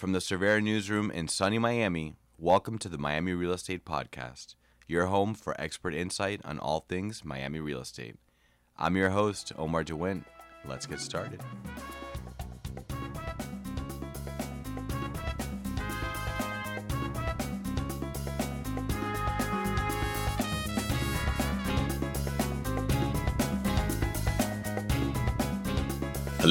From the Cervera Newsroom in sunny Miami, welcome to the Miami Real Estate Podcast, your home for expert insight on all things Miami real estate. I'm your host, Omar DeWint. Let's get started.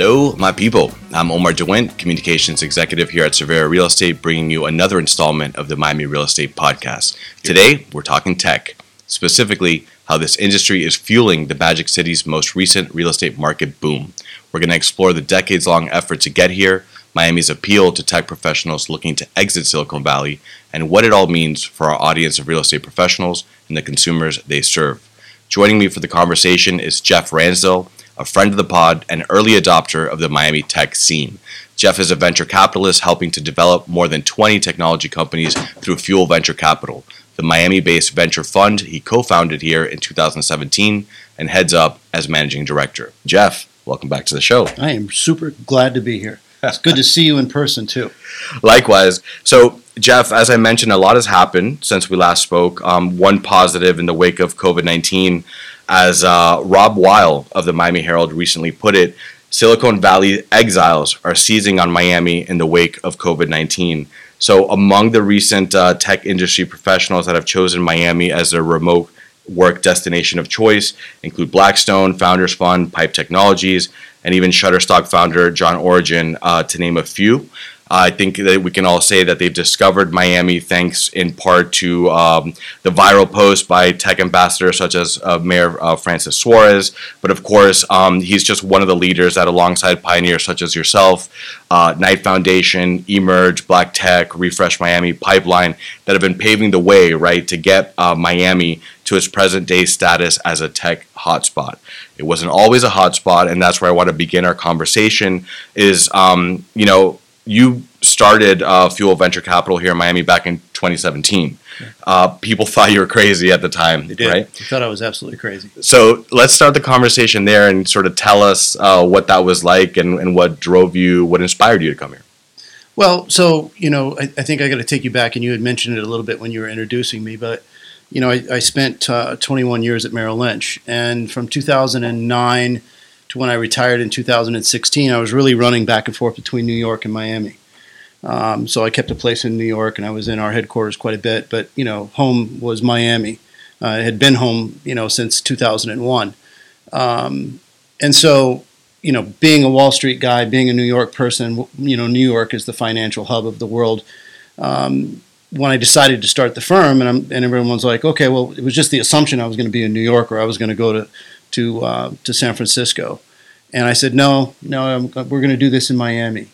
Hello, my people. I'm Omar DeWint, Communications Executive here at Cervera Real Estate, bringing you another installment of the Miami Real Estate Podcast. Today, we're talking tech, specifically how this industry is fueling the Magic City's most recent real estate market boom. We're going to explore the decades long effort to get here, Miami's appeal to tech professionals looking to exit Silicon Valley, and what it all means for our audience of real estate professionals and the consumers they serve. Joining me for the conversation is Jeff Ransdell a friend of the pod, and early adopter of the Miami tech scene. Jeff is a venture capitalist helping to develop more than 20 technology companies through Fuel Venture Capital, the Miami based venture fund he co founded here in 2017 and heads up as managing director. Jeff, welcome back to the show. I am super glad to be here. It's good to see you in person too. Likewise. So, Jeff, as I mentioned, a lot has happened since we last spoke. Um, one positive in the wake of COVID 19 as uh, Rob Wile of the Miami Herald recently put it, Silicon Valley exiles are seizing on Miami in the wake of COVID 19. So, among the recent uh, tech industry professionals that have chosen Miami as their remote work destination of choice include Blackstone, Founders Fund, Pipe Technologies, and even Shutterstock founder Jon Oringer, uh, to name a few. I think that we can all say that they've discovered Miami thanks in part to um, the viral post by tech ambassadors such as uh, Mayor uh, Francis Suarez. But of course, um, he's just one of the leaders that, alongside pioneers such as yourself, uh, Knight Foundation, Emerge, Black Tech, Refresh Miami, Pipeline, that have been paving the way, right, to get uh, Miami to its present day status as a tech hotspot. It wasn't always a hotspot, and that's where I want to begin our conversation. Is um, you know you started uh, Fuel Venture Capital here in Miami back in 2017. Uh, people thought you were crazy at the time, they did. right? They thought I was absolutely crazy. So let's start the conversation there and sort of tell us uh, what that was like and, and what drove you, what inspired you to come here. Well, so you know, I, I think I got to take you back, and you had mentioned it a little bit when you were introducing me, but you know, I, I spent uh, 21 years at Merrill Lynch, and from 2009 to when I retired in 2016, I was really running back and forth between New York and Miami. Um, so I kept a place in New York, and I was in our headquarters quite a bit. But you know, home was Miami. Uh, had been home, you know, since 2001. Um, and so, you know, being a Wall Street guy, being a New York person, you know, New York is the financial hub of the world. Um, when I decided to start the firm, and, and everyone was like, okay, well, it was just the assumption I was going to be in New York or I was going to go to to uh, to San Francisco. And I said, no, no, I'm, we're going to do this in Miami.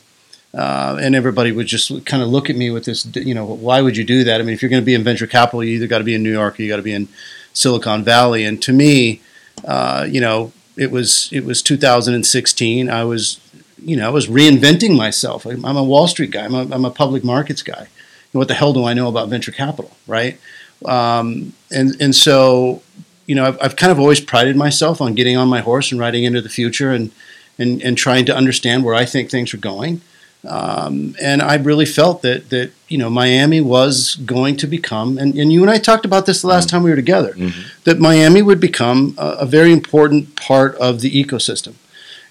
Uh, and everybody would just kind of look at me with this, you know, why would you do that? I mean, if you're going to be in venture capital, you either got to be in New York or you got to be in Silicon Valley. And to me, uh, you know, it was it was 2016. I was, you know, I was reinventing myself. I'm a Wall Street guy. I'm a, I'm a public markets guy. What the hell do I know about venture capital, right? Um, and and so you know, I've, I've kind of always prided myself on getting on my horse and riding into the future and, and, and trying to understand where I think things are going. Um, and I really felt that that you know Miami was going to become, and, and you and I talked about this the last mm-hmm. time we were together, mm-hmm. that Miami would become a, a, very important part of the ecosystem,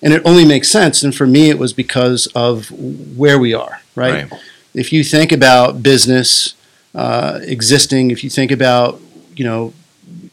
and it only makes sense. And for me, it was because of where we are. Right. right. If you think about business uh, existing, if you think about you know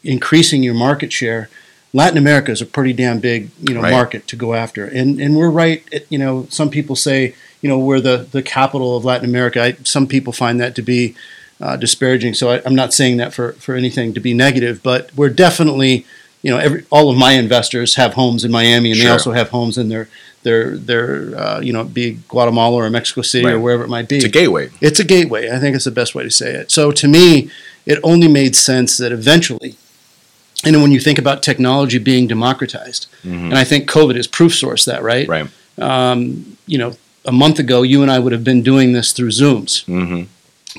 increasing your market share, Latin America is a pretty damn big you know right. market to go after, and and we're right. At, you know, some people say you know we're the the capital of Latin America. I, some people find that to be uh, disparaging. So I, am not saying that for for anything to be negative, but we're definitely you know every all of my investors have homes in Miami, and sure. they also have homes in their their their uh, you know be Guatemala or Mexico City right. or wherever it might be. It's a gateway. It's a gateway. I think it's the best way to say it. So to me, it only made sense that eventually and when you think about technology being democratized, mm-hmm. and I think COVID is proof source that, right? Right. Um, you know, a month ago, you and I would have been doing this through Zooms mm-hmm.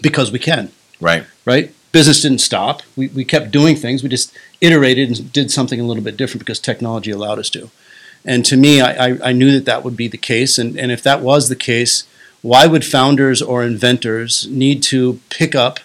because we can. Right. Right. Business didn't stop. We, we kept doing things. We just iterated and did something a little bit different because technology allowed us to. And to me, I, I, I knew that that would be the case. And, and if that was the case, why would founders or inventors need to pick up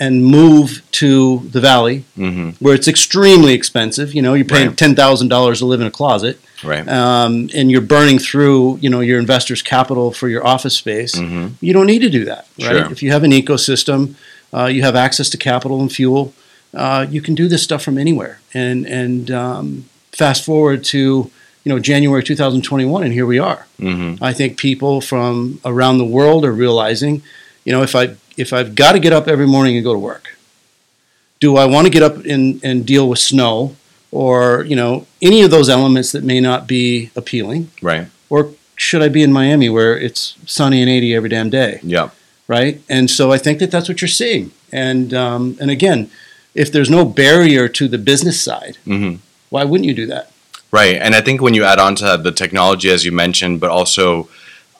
and move to the valley hmm where it's extremely expensive? You know, you're paying Right. ten thousand dollars to live in a closet, Right. um, and you're burning through you know your investors' capital for your office space. hmm You don't need to do that, right? Sure. If you have an ecosystem, uh, you have access to capital and fuel. Uh, you can do this stuff from anywhere. And and um, fast forward to you know January 2021, and here we are. hmm I think people from around the world are realizing, you know, if I if I've got to get up every morning and go to work, do I want to get up and, and deal with snow or you know any of those elements that may not be appealing, Right. or should I be in Miami where it's sunny and 80 every damn day? Yeah. right? And so I think that that's what you're seeing. And um, and again, if there's no barrier to the business side, hmm why wouldn't you do that? Right, and I think when you add on to that, the technology, as you mentioned, but also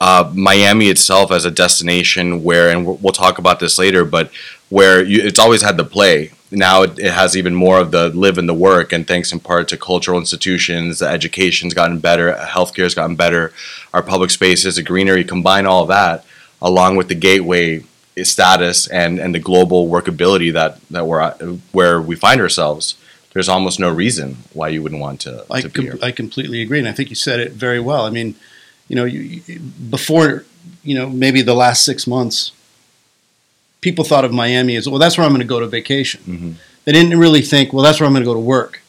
uh, Miami itself as a destination where, and we'll talk about this later, but where you, it's always had the play. Now it, it has even more of the live and the work, and thanks in part to cultural institutions, the education's gotten better, healthcare's gotten better, our public spaces, the greenery. Combine all that along with the gateway status and and the global workability that that we're at, where we find ourselves. There's almost no reason why you wouldn't want to, I to be here. com- I completely agree, and I think you said it very well. I mean, you know, you, before you know maybe the last six months, people thought of Miami as well. That's where I'm going to go to vacation. Mhm. They didn't really think, well, that's where I'm going to go to work.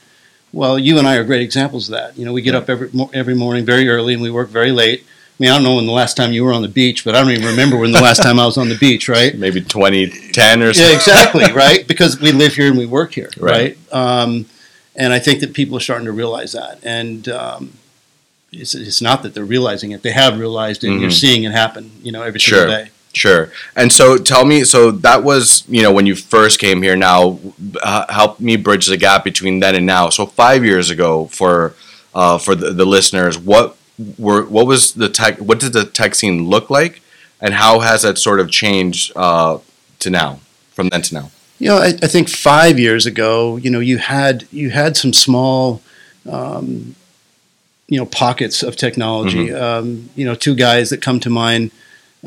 Well, you and I are great examples of that. You know, we get up every every morning very early and we work very late. I mean, I don't know when the last time you were on the beach, but I don't even remember when the last time I was on the beach, right? maybe 2010 or something. Yeah, exactly, right? Because we live here and we work here, Right. right? Um, and I think that people are starting to realize that. And um, it's, it's not that they're realizing it; they have realized it. and You're seeing it happen, you know, every Sure. single day. Sure. And so tell me, so that was, you know, when you first came here. Now, uh, help me bridge the gap between then and now. So five years ago, for uh, for the, the listeners, what were what was the tech? What did the tech scene look like, and how has that sort of changed uh, to now, from then to now? You know, I, I think five years ago, you know, you had you had some small, um, you know, pockets of technology. Um, you know, two guys that come to mind.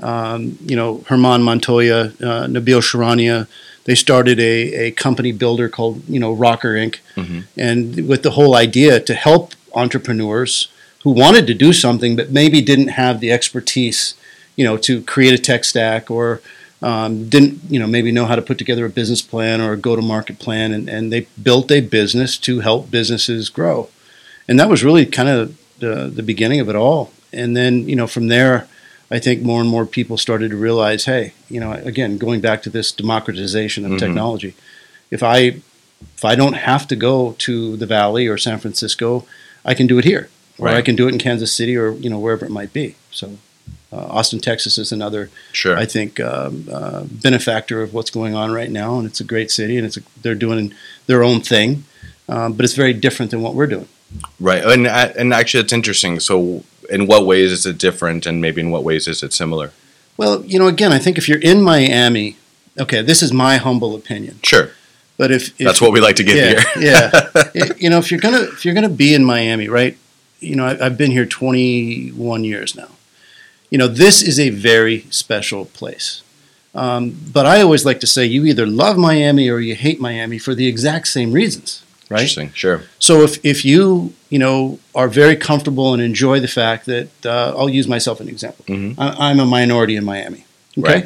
Um, you know, Herman Montoya, uh, Nabyl Charania. They started a, a company builder called you know Rokk3r Inc. Mhm. and with the whole idea to help entrepreneurs who wanted to do something but maybe didn't have the expertise, you know, to create a tech stack or um, didn't you know maybe know how to put together a business plan or a go to market plan and, and they built a business to help businesses grow and that was really kind of the, the beginning of it all and then you know from there i think more and more people started to realize hey you know again going back to this democratization of Mhm. technology if i if i don't have to go to the valley or san francisco i can do it here or i can do it in kansas city or you know wherever it might be so uh, austin texas is another Sure. I think um, uh, benefactor of what's going on right now, and it's a great city, and it's a, they're doing their own thing, um, but it's very different than what we're doing. Right. And uh, and actually, it's interesting. So, in what ways is it different, and maybe in what ways is it similar? Well, you know, again, I think if you're in Miami, okay, this is my humble opinion, Sure. but if, if That's what we like to get yeah, here. yeah, you know, if you're gonna if you're gonna be in Miami, right? You know, I, I've been here 21 years now. You know, this is a very special place. Um, but I always like to say you either love Miami or you hate Miami for the exact same reasons, right? Interesting. Sure. So if, if you you know are very comfortable and enjoy the fact that uh, I'll use myself as an example. Mhm. I, I'm a minority in Miami. Okay. Right.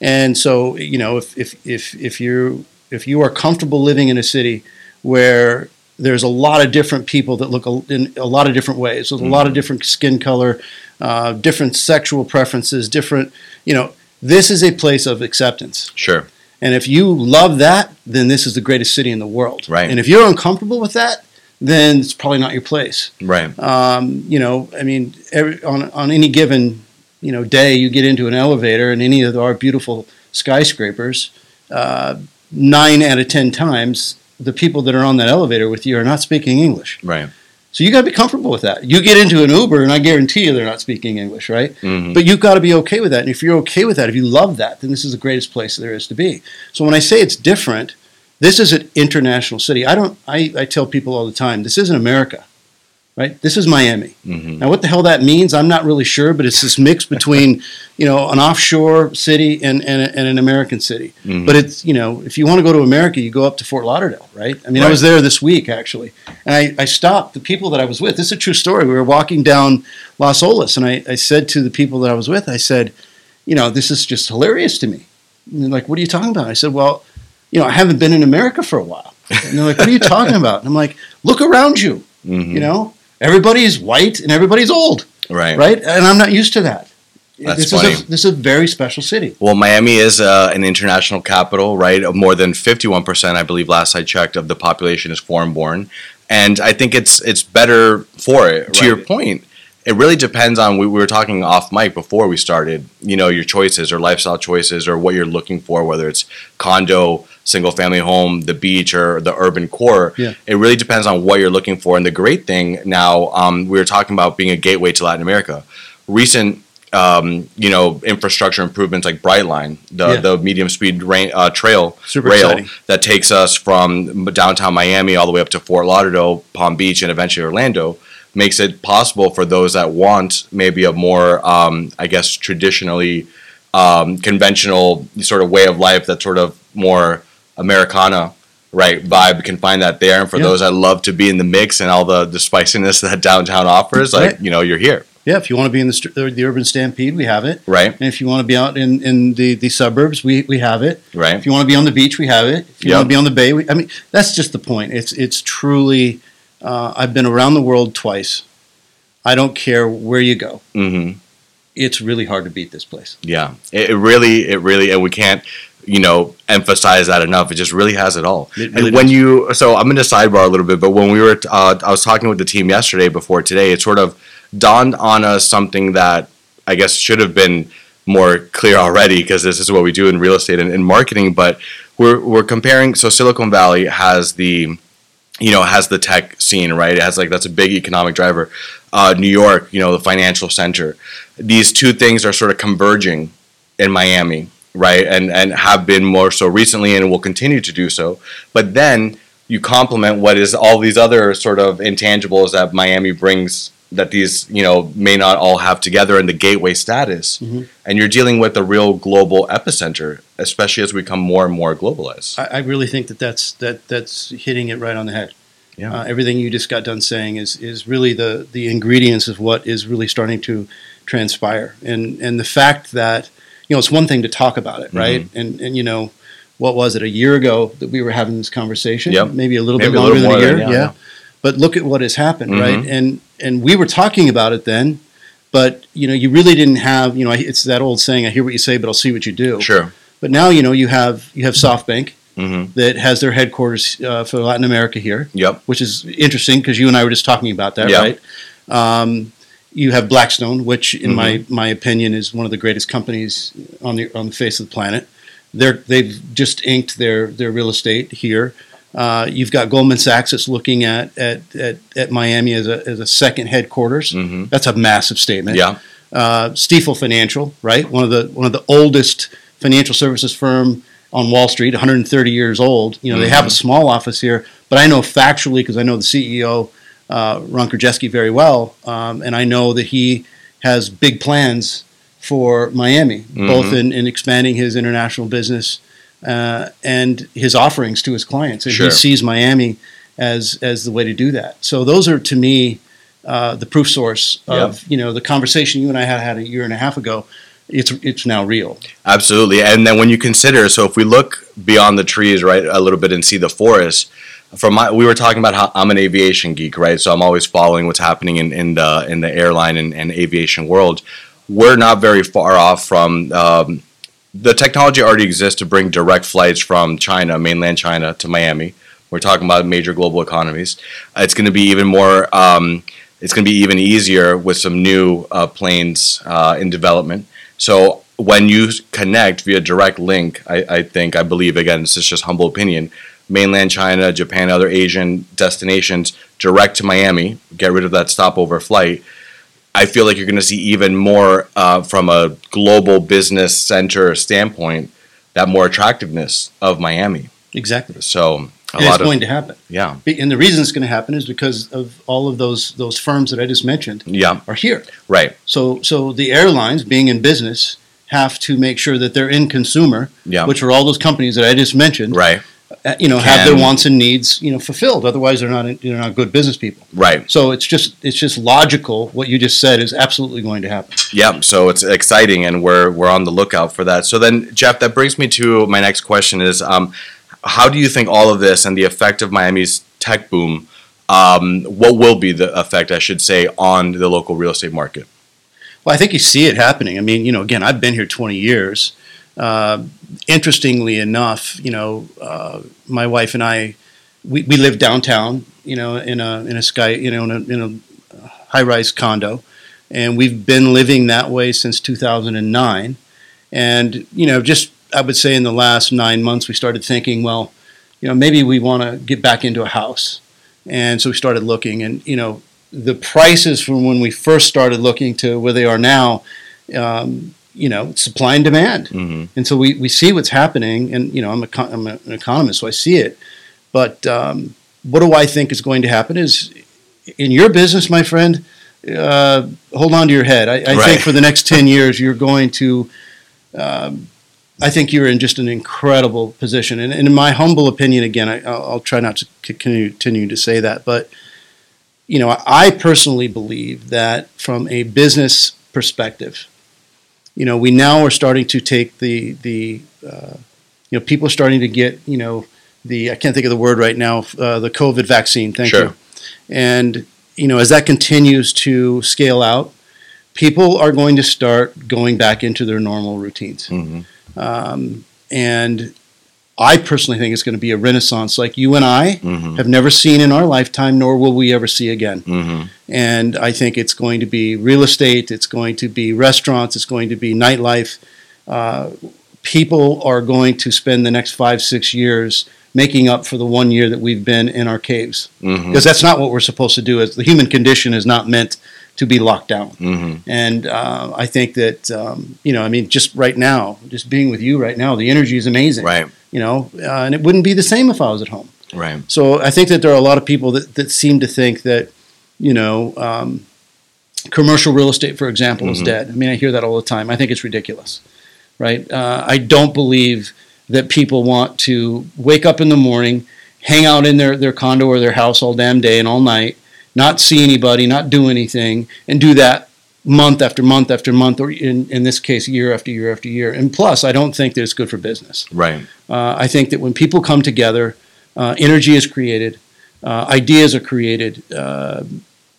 And so you know if if if if you if you are comfortable living in a city where there's a lot of different people that look a, in a lot of different ways. There's a lot of different skin color, uh, different sexual preferences, different. You know, this is a place of acceptance. Sure. And if you love that, then this is the greatest city in the world. Right. And if you're uncomfortable with that, then it's probably not your place. Right. Um, you know, I mean, every, on on any given you know day, you get into an elevator and any of our beautiful skyscrapers, uh, nine out of ten times the people that are on that elevator with you are not speaking English. Right. So you got to be comfortable with that. You get into an Uber, and I guarantee you they're not speaking English, right? Mhm. But you've got to be okay with that. And if you're okay with that, if you love that, then this is the greatest place there is to be. So when I say it's different, this is an international city. I don't. I, I tell people all the time, this isn't America. Right? This is Miami. hmm Now, what the hell that means, I'm not really sure, but it's this mix between, you know, an offshore city and, and, and an American city. Mhm. But it's, you know, if you want to go to America, you go up to Fort Lauderdale, right? I mean, I was there this week, actually. And I, I stopped the people that I was with. This is a true story. We were walking down Las Olas, and I, I said to the people that I was with, I said, you know, this is just hilarious to me. And they're like, what are you talking about? I said, well, you know, I haven't been in America for a while. And they're like, what are you talking about? And I'm like, look around you. hmm You know, everybody's white and everybody's old right. right? And I'm not used to that. That's this funny. is a, this is a very special city. Well, Miami is uh, an international capital, right? Of More than fifty-one percent, I believe, last I checked, of the population is foreign-born, and I think it's it's better for it. To your point, it really depends on. We, we were talking off mic before we started. You know, your choices or lifestyle choices or what you're looking for, whether it's condo, single-family home, the beach, or the urban core. Yeah. It really depends on what you're looking for. And the great thing now, um, we were talking about being a gateway to Latin America. Recent um, you know, infrastructure improvements like Brightline, the Yeah. the medium speed rain, uh, trail Super rail exciting. that takes us from downtown Miami all the way up to Fort Lauderdale, Palm Beach, and eventually Orlando, makes it possible for those that want maybe a more, um, I guess, traditionally um, conventional sort of way of life that's sort of more Americana. Right vibe can find that there, and for Yeah. those that love to be in the mix and all the, the spiciness that downtown offers, like Right. you know, you're here, Yeah, if you want to be in the the, urban stampede, we have it. right, And if you want to be out in, in the, the suburbs, we, we have it. right, If you want to be on the beach, we have it. If you Yep. want to be on the bay, we, I mean, that's just the point. It's it's truly. Uh, I've been around the world twice. I don't care where you go. mm-hmm It's really hard to beat this place. Yeah, it, it really, it really, and we can't, you know, emphasize that enough. It just really has it all. It really and when does. you, so I'm going to sidebar a little bit, but when we were, uh, I was talking with the team yesterday before today, it sort of dawned on us something that I guess should have been more clear already because this is what we do in real estate and in marketing. But we're we're comparing. So Silicon Valley has the you know, has the tech scene, right? It has like that's a big economic driver. Uh, New York, you know, the financial center. These two things are sort of converging in Miami, right? And and have been more so recently, and will continue to do so. But then you complement what is all these other sort of intangibles that Miami brings that these you know may not all have together in the gateway status, Mhm. and you're dealing with a real global epicenter, especially as we become more and more globalized. I, I really think that that's that that's hitting it right on the head. Yeah. Uh, everything you just got done saying is is really the the ingredients of what is really starting to transpire, and and the fact that you know it's one thing to talk about it, right? Mm-hmm. And and you know what was it a year ago that we were having this conversation? Yep. Maybe a little Maybe bit a longer little than a year. than- yeah. yeah, yeah. But look at what has happened, Mhm. right? And and we were talking about it then. But you know, you really didn't have you know. It's that old saying: "I hear what you say, but I'll see what you do." Sure. But now you know you have you have SoftBank, hmm that has their headquarters uh, for Latin America here, Yep. which is interesting because you and I were just talking about that, Yeah. right? Um, you have Blackstone, which, in my Mm-hmm. my opinion, is one of the greatest companies on the on the face of the planet. They're they've just inked their their real estate here. Uh, you've got Goldman Sachs that's looking at at, at, at Miami as a as a second headquarters. hmm That's a massive statement Yeah. uh, Stifel Financial, right? One of the one of the oldest financial services firm on Wall Street, 130 years old. You know, they have a small office here, but I know factually because I know the CEO uh, Ron Kruszewski very well, um, and I know that he has big plans for Miami, both Mhm. in, in expanding his international business uh, and his offerings to his clients, and Sure. he sees Miami as as the way to do that. So those are to me uh, the proof source of you know the conversation you and I had had a year and a half ago. It's it's now real. Absolutely. And then when you consider, so if we look beyond the trees, right, a little bit and see the forest, from my, we were talking about how I'm an aviation geek, right? So I'm always following what's happening in, in the in the airline and, and aviation world. We're not very far off from um, the technology already exists to bring direct flights from China, mainland China, to Miami. We're talking about major global economies. It's going to be even more. Um, it's going to be even easier with some new uh, planes uh, in development. So when you connect via direct link, I, I think, I believe, again, this is just humble opinion, mainland China, Japan, other Asian destinations, direct to Miami, get rid of that stopover flight. I feel like you're going to see even more uh, from a global business center standpoint, that more attractiveness of Miami. Exactly. So A it's of- going to happen. Yeah. And the reason it's going to happen is because of all of those those firms that I just mentioned Yeah. are here. Right. So so the airlines, being in business, have to make sure that their end consumer, Yeah. which are all those companies that I just mentioned, Right. Uh, you know, have their wants and needs, you know, fulfilled. Otherwise, they're not they're not good business people. Right. So it's just it's just logical. What you just said is absolutely going to happen. Yeah, so it's exciting, and we're we're on the lookout for that. So then, Jeff, that brings me to my next question: is um, how do you think all of this and the effect of Miami's tech boom, um, what will be the effect, I should say, on the local real estate market? Well, I think you see it happening. I mean, you know, again, I've been here 20 years. Uh, interestingly enough, you know, uh, my wife and I, we, we live downtown, you know, in a in a sky, you know, in a, in a high-rise condo, and we've been living that way since 2009. And you know, just I would say in the last nine months, we started thinking, well, you know, maybe we want to get back into a house, and so we started looking, and you know, the prices from when we first started looking to where they are now, um, you know, supply and demand. hmm And so we, we see what's happening, and you know, I'm, a, I'm an economist, so I see it. But um, what do I think is going to happen is in your business, my friend, uh, hold on to your head. I, I Right. think for the next 10 years, you're going to, um, I think you're in just an incredible position. And, and in my humble opinion, again, I, I'll, I'll try not to continue to say that, but you know, I personally believe that from a business perspective, you know, we now are starting to take the the uh, you know people are starting to get you know the I can't think of the word right now uh, the COVID vaccine. Thank Sure. you. And you know, as that continues to scale out, people are going to start going back into their normal routines. hmm Um, and I personally think it's going to be a renaissance like you and I hmm have never seen in our lifetime, nor will we ever see again. hmm And I think it's going to be real estate, it's going to be restaurants, it's going to be nightlife. Uh, people are going to spend the next five, six years making up for the one year that we've been in our caves. hmm Because that's not what we're supposed to do. As the human condition is not meant to be locked down. hmm And uh, I think that, um, you know, I mean, just right now, just being with you right now, the energy is amazing. Right. You know, uh, and it wouldn't be the same if I was at home. Right. So I think that there are a lot of people that, that seem to think that, you know, um, commercial real estate, for example, is Mhm. dead. I mean, I hear that all the time. I think it's ridiculous, right? Uh, I don't believe that people want to wake up in the morning, hang out in their, their condo or their house all damn day and all night, not see anybody, not do anything, and do that month after month after month, or in, in this case, year after year after year. And plus, I don't think that it's good for business. Right. Uh, I think that when people come together, uh, energy is created, uh, ideas are created. Uh,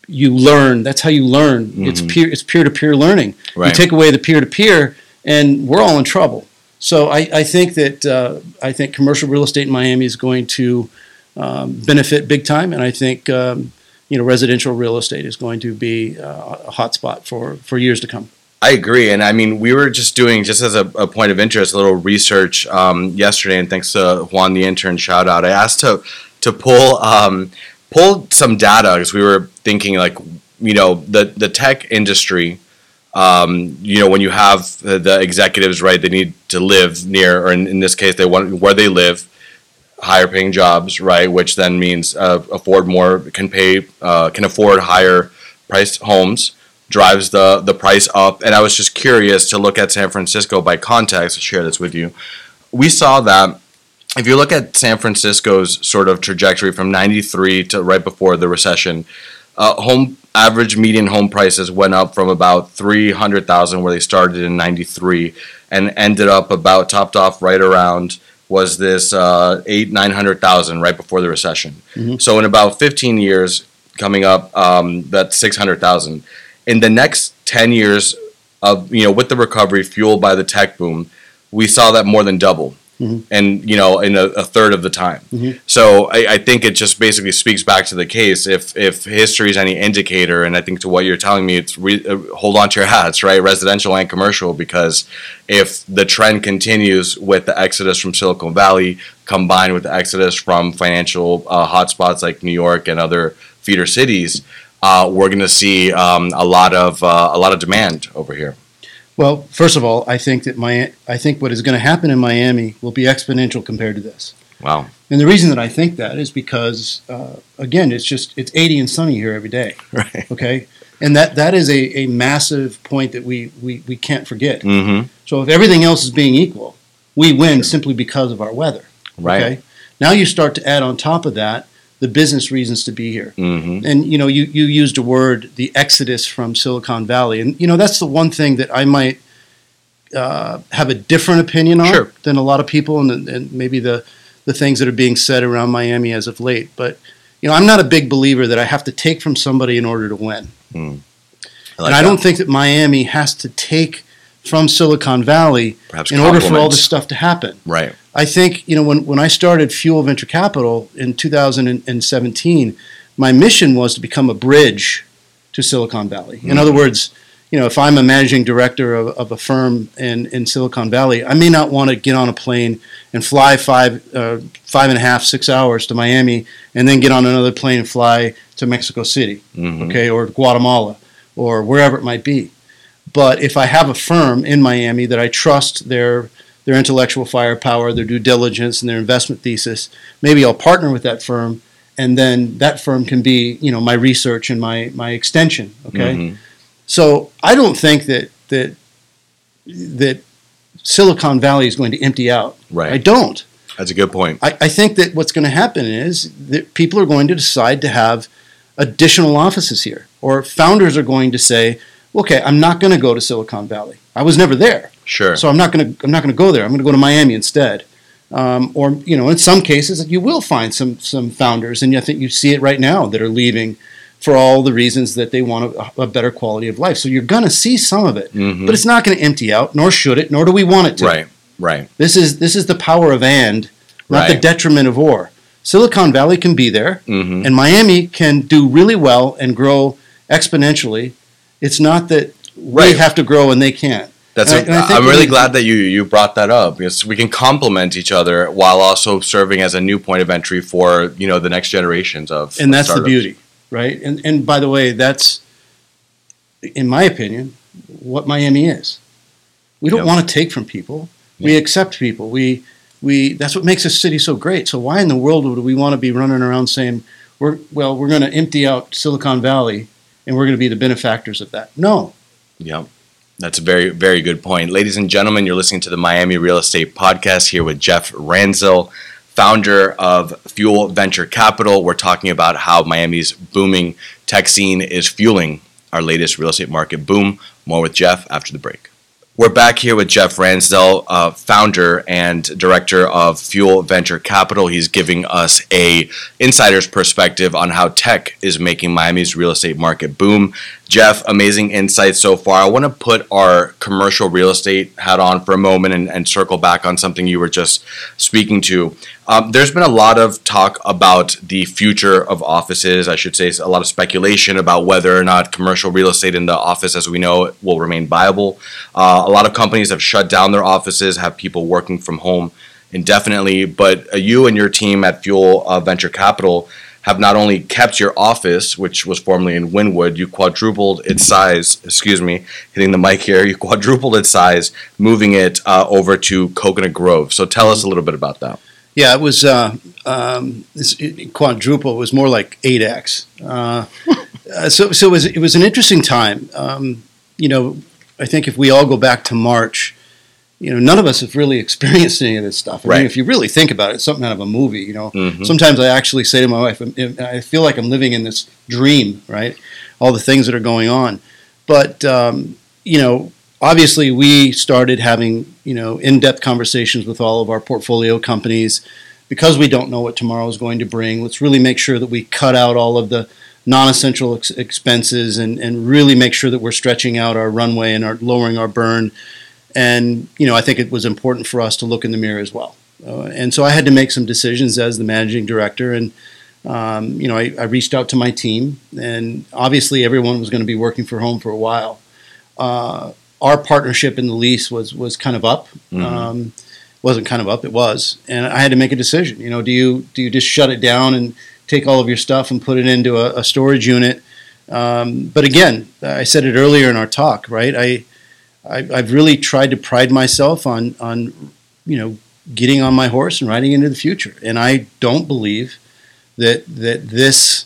you learn. That's how you learn. It's Mhm. peer. It's peer to peer learning. Right. You take away the peer to peer, and we're all in trouble. So I, I think that uh, I think commercial real estate in Miami is going to um, benefit big time, and I think um, you know residential real estate is going to be uh, a hot spot for for years to come. I agree, and I mean, we were just doing just as a, a point of interest, a little research um, yesterday, and thanks to Juan the intern, shout out. I asked to to pull um, pull some data because we were thinking like you know the the tech industry. Um, you know, when you have the, the executives, right, they need to live near, or in, in this case, they want where they live, higher paying jobs, right, which then means uh, afford more, can pay, uh, can afford higher priced homes drives the the price up. And I was just curious to look at San Francisco by context. I'll share this with you. We saw that if you look at San Francisco's sort of trajectory from '93 to right before the recession, uh, home average median home prices went up from about 300,000 where they started in 93 and ended up about topped off right around was this uh, eight nine hundred thousand right before the recession. Mhm. So in about 15 years coming up, um, that's 600,000. In the next 10 years of you know with the recovery fueled by the tech boom, we saw that more than double. Mhm. And you know, in a, a third of the time. Mhm. So I, I think it just basically speaks back to the case. If if history is any indicator, and I think to what you're telling me, it's re, uh, hold on to your hats, right? Residential and commercial, because if the trend continues with the exodus from Silicon Valley combined with the exodus from financial uh, hotspots like New York and other feeder cities, uh, we're going to see um, a lot of uh, a lot of demand over here. Well, first of all, I think that my I think what is going to happen in Miami will be exponential compared to this. Wow. And the reason that I think that is because, uh, again, it's just it's 80 and sunny here every day. Right. Okay, and that that is a, a massive point that we, we we can't forget. Mm-hmm. So if everything else is being equal, we win simply because of our weather. Right. Okay. Now you start to add on top of that the business reasons to be here. Mm-hmm. And you know, you, you used a word, the exodus from Silicon Valley, and you know that's the one thing that I might uh, have a different opinion on Sure. than a lot of people, and, and maybe the the things that are being said around Miami as of late. But you know, I'm not a big believer that I have to take from somebody in order to win, I like and I that. don't think that Miami has to take from Silicon Valley Perhaps in order for all this stuff to happen. Right. I think you know when when I started Fuel Venture Capital in 2017, my mission was to become a bridge to Silicon Valley. In other words, you know, if I'm a managing director of, of a firm in, in Silicon Valley, I may not want to get on a plane and fly five uh, five and a half six hours to Miami and then get on another plane and fly to Mexico City, Mhm. okay, or Guatemala or wherever it might be. But if I have a firm in Miami that I trust their their intellectual firepower, their due diligence, and their investment thesis, maybe I'll partner with that firm, and then that firm can be, you know, my research and my my extension. Okay, Mhm. so I don't think that that that Silicon Valley is going to empty out. Right. I don't. That's a good point. I, I think that what's going to happen is that people are going to decide to have additional offices here, or founders are going to say, "Okay, I'm not going to go to Silicon Valley. I was never there, Sure. so I'm not going to I'm not going to go there. I'm going to go to Miami instead." Um, or you know, in some cases, you will find some some founders, and I think you see it right now that are leaving for all the reasons that they want a, a better quality of life. So you're going to see some of it, Mhm. but it's not going to empty out, nor should it, nor do we want it to. Right. Right. This is this is the power of and, not the detriment of or. Silicon Valley can be there, Mm-hmm. and Miami can do really well and grow exponentially. It's not that Right. we have to grow and they can't. That's. And a, and I'm really glad that you you brought that up because we can complement each other while also serving as a new point of entry for you know the next generations of. And of that's the beauty, right? And and by the way, that's, in my opinion, what Miami is. We don't Yep. want to take from people. We accept people. We we that's what makes this city so great. So why in the world would we want to be running around saying we're well we're going to empty out Silicon Valley and we're going to be the benefactors of that? No, Yep. That's a very, very good point. Ladies and gentlemen, you're listening to the Miami Real Estate Podcast here with Jeff Ransdell, founder of Fuel Venture Capital. We're talking about how Miami's booming tech scene is fueling our latest real estate market boom. More with Jeff after the break. We're back here with Jeff Ransdell, uh, founder and director of Fuel Venture Capital. He's giving us a insider's perspective on how tech is making Miami's real estate market boom. Jeff, amazing insights so far. I want to put our commercial real estate hat on for a moment and, and circle back on something you were just speaking to. Um, there's been a lot of talk about the future of offices. I should say a lot of speculation about whether or not commercial real estate in the office, as we know will remain viable. Uh, a lot of companies have shut down their offices, have people working from home indefinitely. But uh, you and your team at Fuel uh, Venture Capital have not only kept your office, which was formerly in Wynwood, you quadrupled its size. Excuse me, hitting the mic here. You quadrupled its size, moving it uh, over to Coconut Grove. So tell us a little bit about that. Yeah, it was uh, um, it, quadruple. It was more like eight x. Uh, uh, so, so it was it was an interesting time. Um, you know, I think if we all go back to March, you know, none of us have really experienced any of this stuff. I Right. mean, if you really think about it, it's something out of a movie. You know, Mhm. sometimes I actually say to my wife, "I'm- I feel like I'm living in this dream, right? All the things that are going on. But, um, you know, obviously we started having, you know, in-depth conversations with all of our portfolio companies because we don't know what tomorrow is going to bring. Let's really make sure that we cut out all of the non-essential ex- expenses and, and really make sure that we're stretching out our runway and our lowering our burn. And, you know, I think it was important for us to look in the mirror as well. Uh, and so I had to make some decisions as the managing director. And, um, you know, I, I reached out to my team, and obviously everyone was going to be working from home for a while. Uh, our partnership in the lease was was kind of up. Mhm. Um, wasn't kind of up; it was, and I had to make a decision. You know, do you do you just shut it down and take all of your stuff and put it into a, a storage unit? Um, but again, I said it earlier in our talk, right? I, I I've really tried to pride myself on on you know getting on my horse and riding into the future. And I don't believe that that this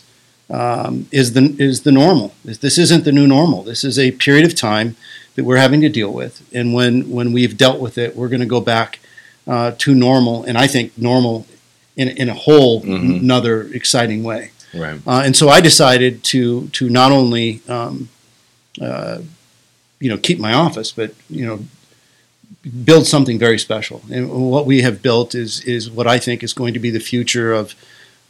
um, is the is the normal. This, this isn't the new normal. This is a period of time that we're having to deal with. And when when we've dealt with it, we're going to go back uh, to normal. And I think normal in in a whole Mhm. another exciting way. Right. Uh, and so I decided to to not only um, uh, you know keep my office, but you know build something very special. And what we have built is is what I think is going to be the future of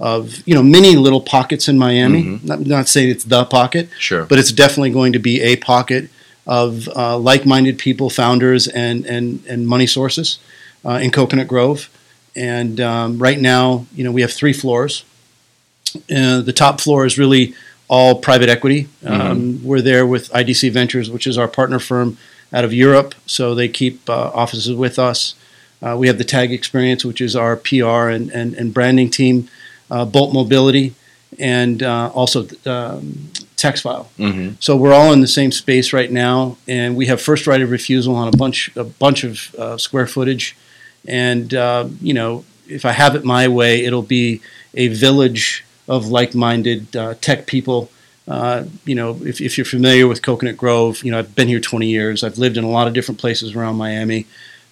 of you know many little pockets in Miami. Mhm. Not, not saying it's the pocket, Sure. but it's definitely going to be a pocket of uh, like-minded people, founders, and and and money sources uh, in Coconut Grove. And um, right now, you know, we have three floors. Uh, the top floor is really all private equity. Um, We're there with IDC Ventures, which is our partner firm out of Europe, so they keep uh, offices with us. Uh, we have the Tag Experience, which is our PR and, and, and branding team, uh, Bolt Mobility, and uh, also um, Texfile. hmm So we're all in the same space right now, and we have first right of refusal on a bunch a bunch of uh, square footage. And uh, you know, if I have it my way, it'll be a village of like-minded uh, tech people. Uh, you know, if, if you're familiar with Coconut Grove, you know I've been here 20 years. I've lived in a lot of different places around Miami.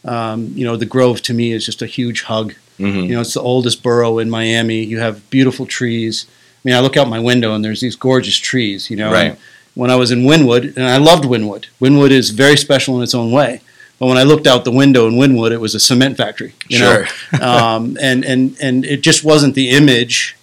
Um, you know, the Grove to me is just a huge hug. hmm You know, it's the oldest borough in Miami. You have beautiful trees. I mean, I look out my window and there's these gorgeous trees. You know, Right. When I was in Wynwood, and I loved Wynwood. Wynwood is very special in its own way. But when I looked out the window in Wynwood, it was a cement factory. You Sure. know, um, and and and it just wasn't the image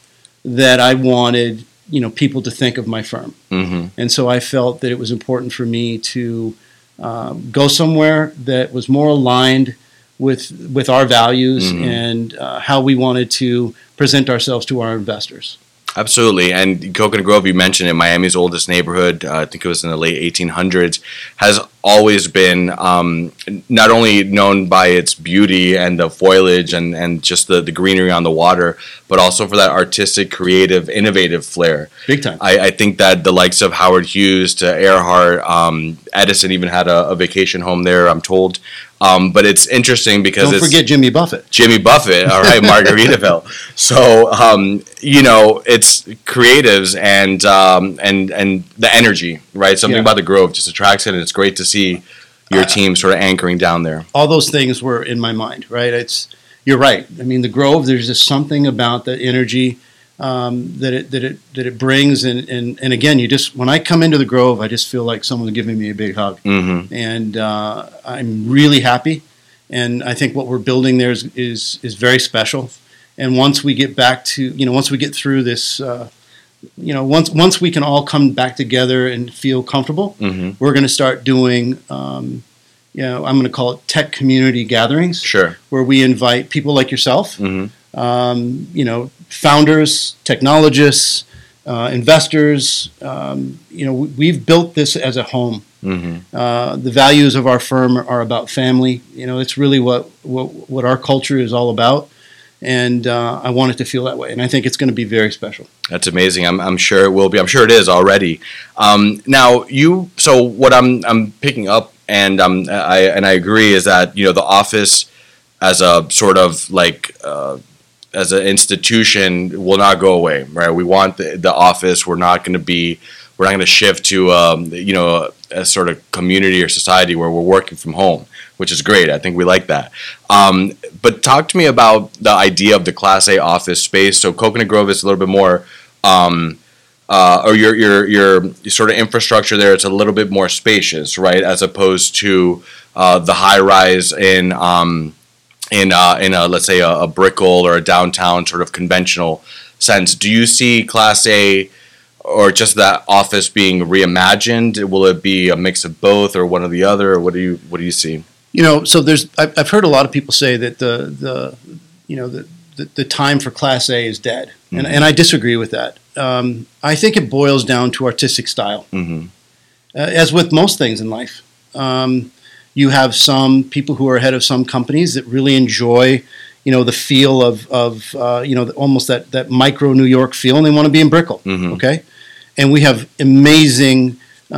that I wanted. You know, people to think of my firm. hmm And so I felt that it was important for me to um, go somewhere that was more aligned with with our values Mhm. and uh, how we wanted to present ourselves to our investors. Absolutely. And Coconut Grove, you mentioned it, Miami's oldest neighborhood, uh, I think it was in the late 1800s, has always been um, not only known by its beauty and the foliage and, and just the, the greenery on the water, but also for that artistic, creative, innovative flair. Big time. I, I think that the likes of Howard Hughes to Earhart, um, Edison even had a, a vacation home there, I'm told. Um, but it's interesting because Don't forget Jimmy Buffett. Jimmy Buffett, all right, Margaritaville. So um, you know, it's creatives and um, and and the energy, right? Something Yeah. about the Grove just attracts it, and it's great to see your team sort of anchoring down there. All those things were in my mind. Right? It's you're right. I mean, the Grove. There's just something about the energy um, that it that it that it brings, and, and and again, you just when I come into the Grove, I just feel like someone's giving me a big hug. hmm and uh, I'm really happy. And I think what we're building there is, is is very special. And once we get back to you know once we get through this, uh, you know once once we can all come back together and feel comfortable, hmm we're going to start doing. Um, you know, I'm going to call it tech community gatherings, Sure. where we invite people like yourself, hmm um, you know, founders, technologists, uh, investors. Um, you know, we, we've built this as a home. hmm Uh, the values of our firm are about family. You know, it's really what what, what our culture is all about, and uh, I want it to feel that way. And I think it's going to be very special. That's amazing. I'm, I'm sure it will be. I'm sure it is already. Um, now you. So what I'm I'm picking up, and um, I and I agree is that you know the office as a sort of like uh, as an institution will not go away. Right. We want the, the office. We're not going to be. We're not going to shift to um, you know a, a sort of community or society where we're working from home, which is great. I think we like that. Um, but talk to me about the idea of the Class A office space. So Coconut Grove is a little bit more, um, uh, or your your your sort of infrastructure there. It's a little bit more spacious, right, as opposed to uh, the high rise in um, in uh, in a let's say a, a Brickell or a downtown sort of conventional sense. Do you see Class A? Or just that office being reimagined? Will it be a mix of both, or one or the other? Or what do you what do you see? You know, so there's I've, I've heard a lot of people say that the the you know the the, the time for Class A is dead, and Mhm. and I disagree with that. Um, I think it boils down to artistic style. hmm uh, as with most things in life. Um, you have some people who are ahead of some companies that really enjoy, you know, the feel of, of uh, you know, almost that, that micro New York feel, and they want to be in Brickell. Mhm. Okay, and we have amazing,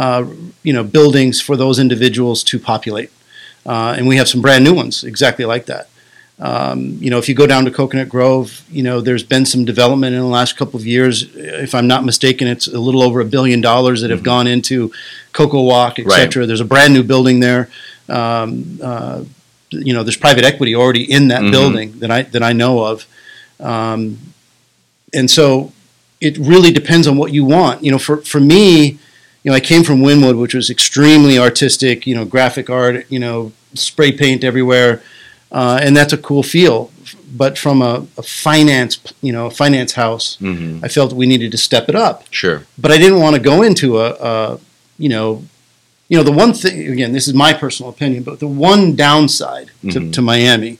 uh, you know, buildings for those individuals to populate, uh, and we have some brand new ones exactly like that. Um, you know, if you go down to Coconut Grove, you know, there's been some development in the last couple of years. If I'm not mistaken, it's a little over a billion dollars that have Mhm. gone into Coco Walk, et Right. cetera. There's a brand new building there. Um, uh, you know, there's private equity already in that Mhm. building that I that I know of. Um, and so it really depends on what you want. You know, for for me, you know, I came from Wynwood, which was extremely artistic. You know, graphic art. You know, spray paint everywhere, uh, and that's a cool feel. But from a, a finance, you know, a finance house, hmm I felt we needed to step it up. Sure. But I didn't want to go into a, a you know, you know, the one thing again, this is my personal opinion, but the one downside to, Mhm. to Miami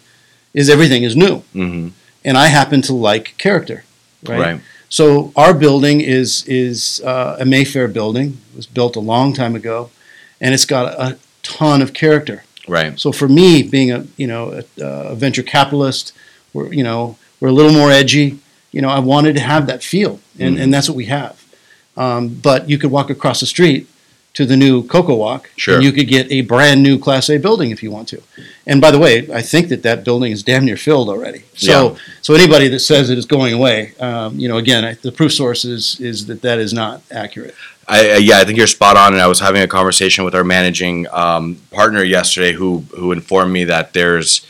is everything is new hmm and I happen to like character, right? Right. So our building is is uh, a Mayfair building. It was built a long time ago, and it's got a ton of character. Right. So for me, being a you know a, a venture capitalist, we're you know we're a little more edgy. You know, I wanted to have that feel, and, Mhm. and that's what we have. Um, but you could walk across the street to the new Coco Walk, Sure. and you could get a brand new Class A building if you want to. And by the way, I think that that building is damn near filled already. So Yeah. so anybody that says it is going away, um, you know, again, I, the proof source is is that that is not accurate. I, yeah, I think you're spot on. And I was having a conversation with our managing um, partner yesterday, who who informed me that there's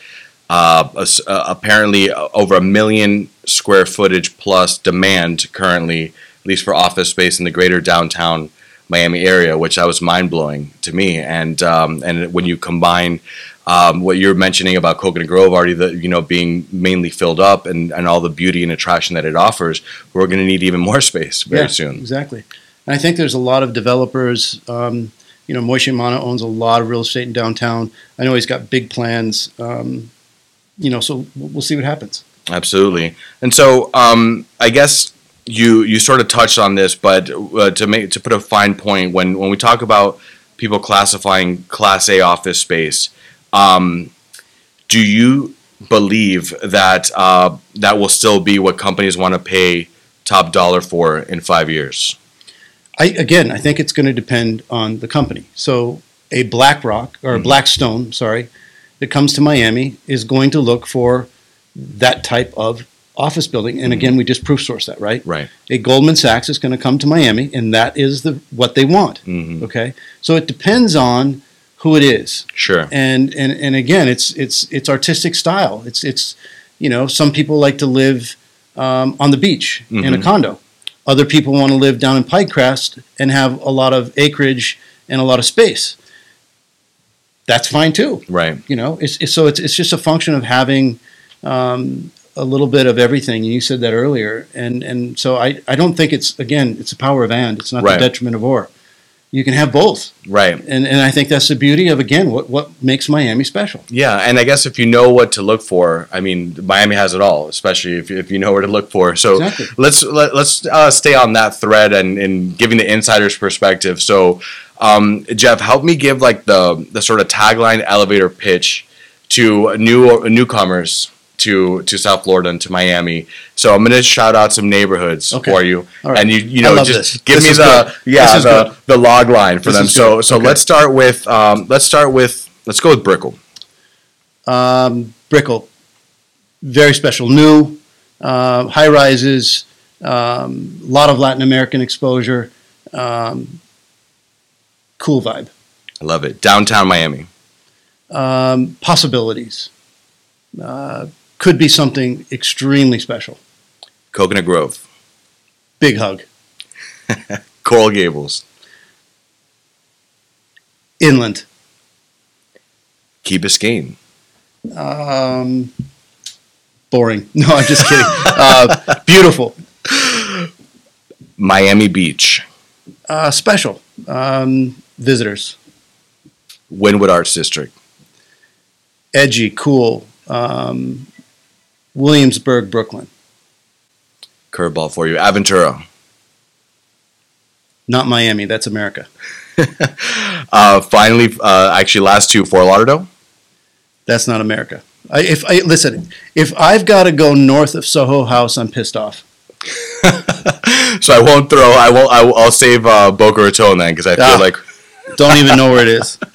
uh, a uh, apparently over a million square footage plus demand currently, at least for office space in the greater downtown Miami area, which I was mind blowing to me. And um, and when you combine um, what you're mentioning about Coconut Grove already, the you know being mainly filled up and, and all the beauty and attraction that it offers, we're going to need even more space very Yeah, soon. Exactly. And I think there's a lot of developers. Um, you know, Moishe Mana owns a lot of real estate in downtown. I know he's got big plans. Um, you know, so we'll we'll see what happens. Absolutely. And so, um, I guess you you sort of touched on this, but uh, to make to put a fine point, when when we talk about people classifying Class A office space, um, do you believe that uh, that will still be what companies want to pay top dollar for in five years? I again, I think it's going to depend on the company. So a BlackRock or a Mhm. Blackstone, sorry, that comes to Miami is going to look for that type of office building. And again, we just proof source that, right? Right. A Goldman Sachs is going to come to Miami, and that is the what they want. hmm Okay, so it depends on who it is, Sure. and and and again, it's it's it's artistic style. It's it's you know some people like to live um, on the beach in a Mhm. condo. Other people want to live down in Pinecrest and have a lot of acreage and a lot of space. That's fine too. Right. You know, it's, it's so it's it's just a function of having um, a little bit of everything. And you said that earlier, and and so I I don't think it's again it's a power of and. It's not Right. the detriment of or. You can have both, Right. and and I think that's the beauty of again what what makes Miami special. Yeah, and I guess if you know what to look for, I mean, Miami has it all, especially if you, if you know where to look for. So Exactly. let's let, let's uh, stay on that thread and, and giving the insider's perspective. So, um, Jeff, help me give like the the sort of tagline elevator pitch to new newcomers to to South Florida and to Miami. So I'm gonna shout out some neighborhoods Okay. for you, right. and you you know just this. give This me the good. yeah the good. the log line for This them. So so Okay. let's start with um, let's start with let's go with Brickell. Um, Brickell, very special, new, uh, high rises, a lot of Latin American exposure, um, cool vibe, I love it. Downtown Miami. um, possibilities. Uh, could be something extremely special. Coconut Grove, Big hug. Coral Gables, Inland. Key Biscayne, Um, boring. No, I'm just kidding. uh, beautiful. Miami Beach, Uh, special. Um, visitors. Wynwood Arts District, Edgy, cool. Um, Williamsburg, Brooklyn. curveball for you, Aventura, Not Miami. That's America. uh, finally, uh, actually, last two, Fort Lauderdale, That's not America. I, if I listen, if I've got to go north of Soho House, I'm pissed off. so I won't throw. I won't. I will, I'll save uh, Boca Raton then because I feel Ah. like. Don't even know where it is.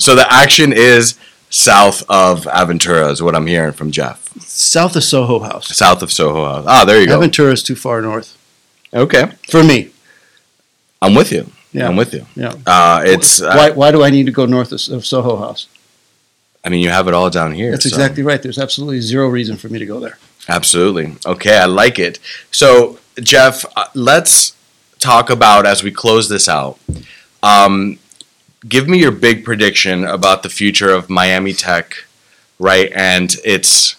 So the action is south of Aventura is what I'm hearing from Jeff. South of Soho House. South of Soho House. Ah, there you go. Aventura is too far north Okay, for me. I'm with you. Yeah. I'm with you. Yeah. Uh, it's. Uh, Why, why do I need to go north of, of Soho House? I mean, you have it all down here. That's so- exactly right. There's absolutely zero reason for me to go there. Absolutely. Okay, I like it. So, Jeff, uh, let's talk about as we close this out. Um, give me your big prediction about the future of Miami Tech, right, and its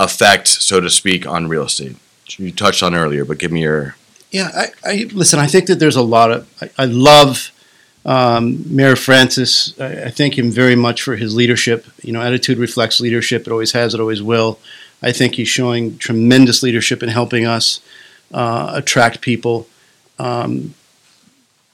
effect, so to speak, on real estate. You touched on earlier, but give me your. Yeah, I, I listen. I think that there's a lot of. I, I love um, Mayor Francis. I, I thank him very much for his leadership. You know, attitude reflects leadership. It always has. It always will. I think he's showing tremendous leadership in helping us uh, attract people. Um,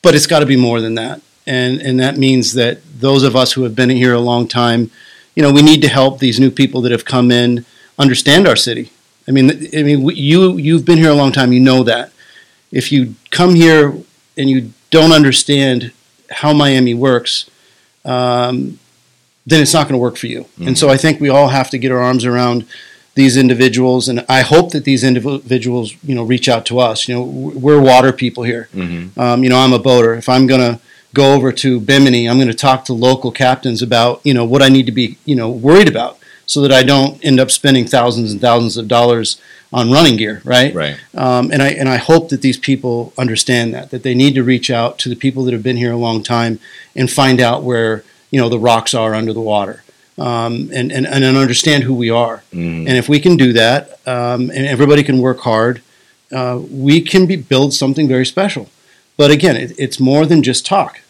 but it's got to be more than that, and and that means that those of us who have been here a long time, you know, we need to help these new people that have come in understand our city. I mean, I mean, you you've been here a long time. You know that if you come here and you don't understand how Miami works, um, then it's not going to work for you. And so I think we all have to get our arms around these individuals, and I hope that these individuals, you know, reach out to us. You know, we're water people here. Mm-hmm. Um, you know, I'm a boater. If I'm going to go over to Bimini, I'm going to talk to local captains about, you know, what I need to be, you know, worried about so that I don't end up spending thousands and thousands of dollars on running gear, right? Right. Um, and I and I hope that these people understand that that they need to reach out to the people that have been here a long time and find out where you know the rocks are under the water, um, and, and and understand who we are. Mm-hmm. And if we can do that, um, and everybody can work hard, uh, we can be build something very special. But again, it, it's more than just talk,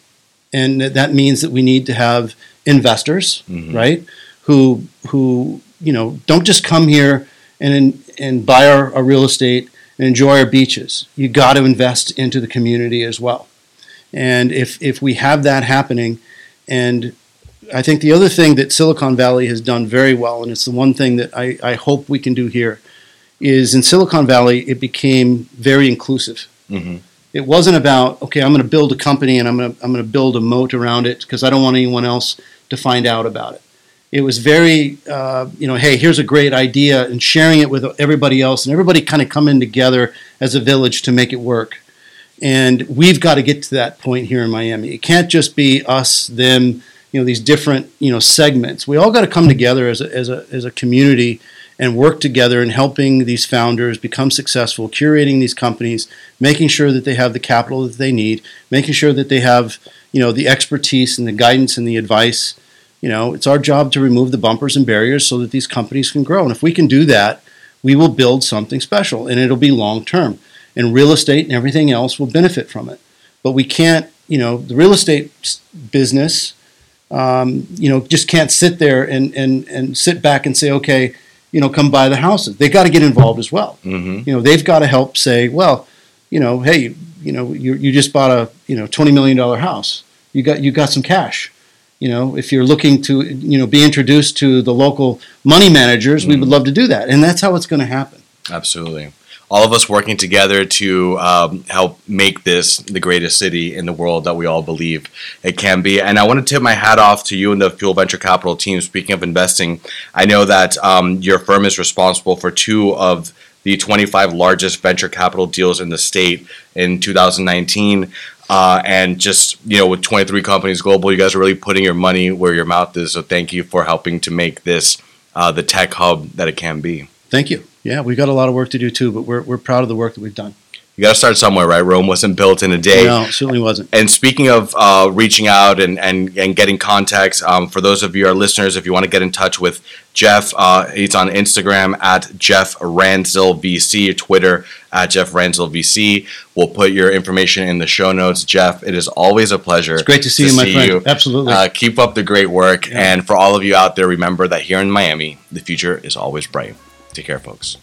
and that- means that we need to have investors, Mhm. right? Who who you know don't just come here and and buy our, our real estate and enjoy our beaches. You got to invest into the community as well. And if if we have that happening, and I think the other thing that Silicon Valley has done very well, and it's the one thing that I, I hope we can do here, is in Silicon Valley it became very inclusive. Mm-hmm. It wasn't about okay, I'm going to build a company and I'm going to I'm going to build a moat around it because I don't want anyone else to find out about it. It was very uh, you know, hey, here's a great idea and sharing it with everybody else and everybody kind of coming together as a village to make it work. And we've got to get to that point here in Miami. It can't just be us, them, you know, these different you know segments. We all got to come together as a, as a as a community and work together in helping these founders become successful, curating these companies, making sure that they have the capital that they need, making sure that they have, you know, the expertise and the guidance and the advice. You know, it's our job to remove the bumpers and barriers so that these companies can grow. And if we can do that, we will build something special and it'll be long term. And real estate and everything else will benefit from it. But we can't, you know, the real estate business, um, you know, just can't sit there and, and, and sit back and say, okay, you know, come buy the houses. They've got to get involved as well. Mm-hmm. You know, they've got to help say, well, you know, hey, you know, you, you just bought a, you know, $20 million house. You got, you got some cash. You know, if you're looking to, you know, be introduced to the local money managers, we would love to do that. And that's how it's going to happen. Absolutely. All of us working together to um, help make this the greatest city in the world that we all believe it can be. And I want to tip my hat off to you and the Fuel Venture Capital team. Speaking of investing, I know that um, your firm is responsible for two of the 25 largest venture capital deals in the state in 2019. Uh, and just you know, with 23 companies global, you guys are really putting your money where your mouth is. So thank you for helping to make this uh, the tech hub that it can be. Thank you. Yeah, we've got a lot of work to do too, but we're, we're proud of the work that we've done. You got to start somewhere, right? Rome wasn't built in a day. No, it certainly wasn't. And speaking of uh, reaching out and, and, and getting contacts, um, for those of you our listeners, if you want to get in touch with Jeff, uh, he's on Instagram at Jeff Ransdell VC, Twitter at Jeff Ransdell VC. We'll put your information in the show notes. Jeff, it is always a pleasure. It's great to see you, my friend. Absolutely. Uh, keep up the great work. Yeah. And for all of you out there, remember that here in Miami, the future is always bright. Take care, folks.